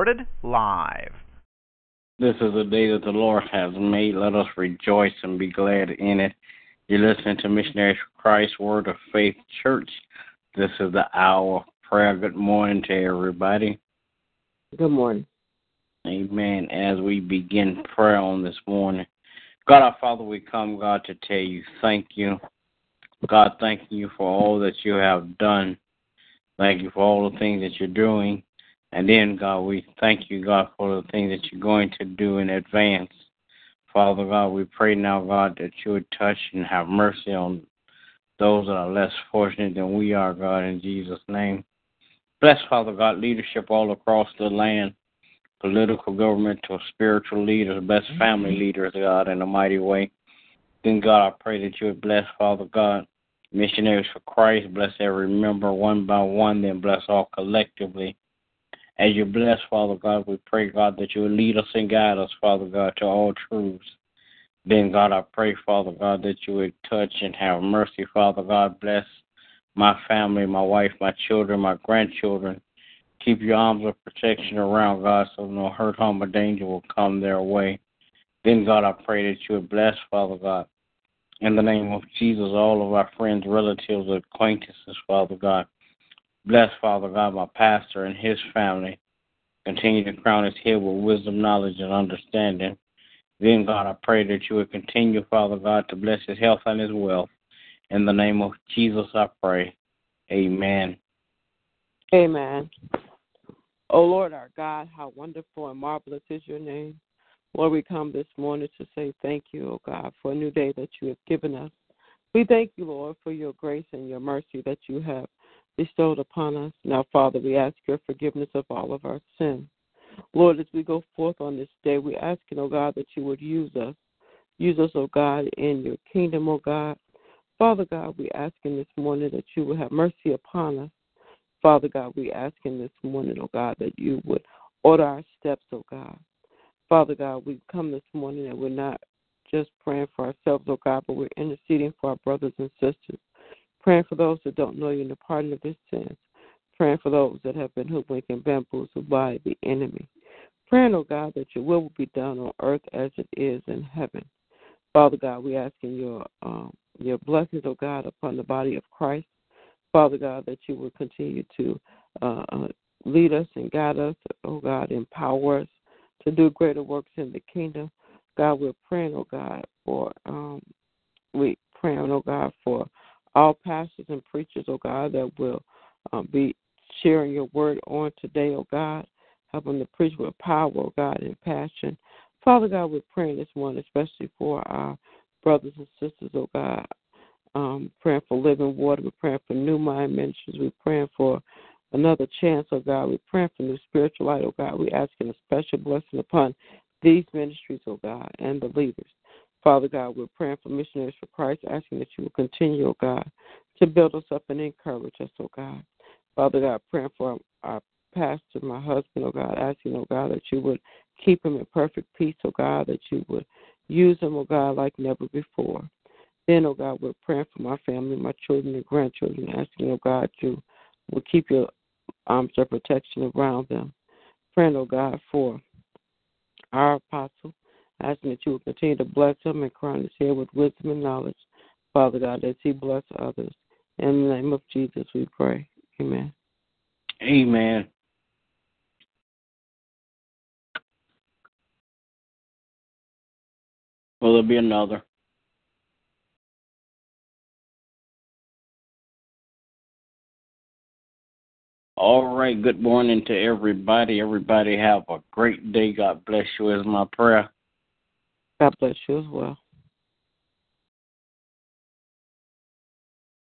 Recorded live. This is the day that the Lord has made. Let us rejoice and be glad in it. You're listening to Missionaries for Christ Word of Faith Church. This is the hour of prayer. Good morning to everybody. Good morning. Amen. As we begin prayer on this morning, God our Father, we come, God, to tell you thank you. God, thank you for all that you have done. Thank you for all the things that you're doing. And then, God, we thank you, God, for the things that you're going to do in advance. Father God, we pray now, God, that you would touch and have mercy on those that are less fortunate than we are, God, in Jesus' name. Bless, Father God, leadership all across the land, political, governmental, spiritual leaders, bless family leaders, God, in a mighty way. Then, God, I pray that you would bless, Father God, missionaries for Christ, bless every member one by one, then bless all collectively. As you bless, Father God, we pray, God, that you will lead us and guide us, Father God, to all truths. Then, God, I pray, Father God, that you would touch and have mercy, Father God. Bless my family, my wife, my children, my grandchildren. Keep your arms of protection around, God, so no hurt, harm, or danger will come their way. Then, God, I pray that you would bless, Father God. In the name of Jesus, all of our friends, relatives, acquaintances, Father God. Bless, Father God, my pastor and his family. Continue to crown his head with wisdom, knowledge, and understanding. Then, God, I pray that you would continue, Father God, to bless his health and his wealth. In the name of Jesus, I pray. Amen. Amen. O Lord our God, how wonderful and marvelous is your name. Lord, we come this morning to say thank you, O God, for a new day that you have given us. We thank you, Lord, for your grace and your mercy that you have bestowed upon us. Now, Father, we ask your forgiveness of all of our sins. Lord, as we go forth on this day, we ask, oh God, that you would use us. Use us, oh God, in your kingdom, oh God. Father God, we ask in this morning that you would have mercy upon us. Father God, we ask in this morning, oh God, that you would order our steps, oh God. Father God, we come this morning and we're not just praying for ourselves, oh God, but we're interceding for our brothers and sisters praying for those that don't know you in the pardon of their sins, praying for those that have been hoodwinked and bamboozled by the enemy. Praying, oh God, that your will will be done on earth as it is in heaven. Father God, we ask in your um, your blessings, oh God, upon the body of Christ. Father God, that you will continue to uh, uh, lead us and guide us, oh God, empower us to do greater works in the kingdom. God, we're praying, oh God, for um, we praying, oh God, for all pastors and preachers, oh God, that will um, be sharing your word on today, oh God. Help them to preach with power, oh God, and passion. Father God, we're praying this one, especially for our brothers and sisters, oh God. Um, praying for living water. We're praying for new mind ministries. We're praying for another chance, oh God. We're praying for new spiritual light, oh God. We're asking a special blessing upon these ministries, oh God, and the leaders. Father God, we're praying for missionaries for Christ, asking that you will continue, oh God, to build us up and encourage us, oh God. Father God, praying for our pastor, my husband, oh God, asking, oh God, that you would keep him in perfect peace, oh God, that you would use him, oh God, like never before. Then, oh God, we're praying for my family, my children and grandchildren, asking, oh God, you will keep your arms of protection around them. Praying, oh God, for our apostle, asking that you will continue to bless him and crown his head with wisdom and knowledge. Father God, as he bless others. In the name of Jesus, we pray. Amen. Amen. Will there be another? All right. Good morning to everybody. Everybody have a great day. God bless you is my prayer. God bless you as well.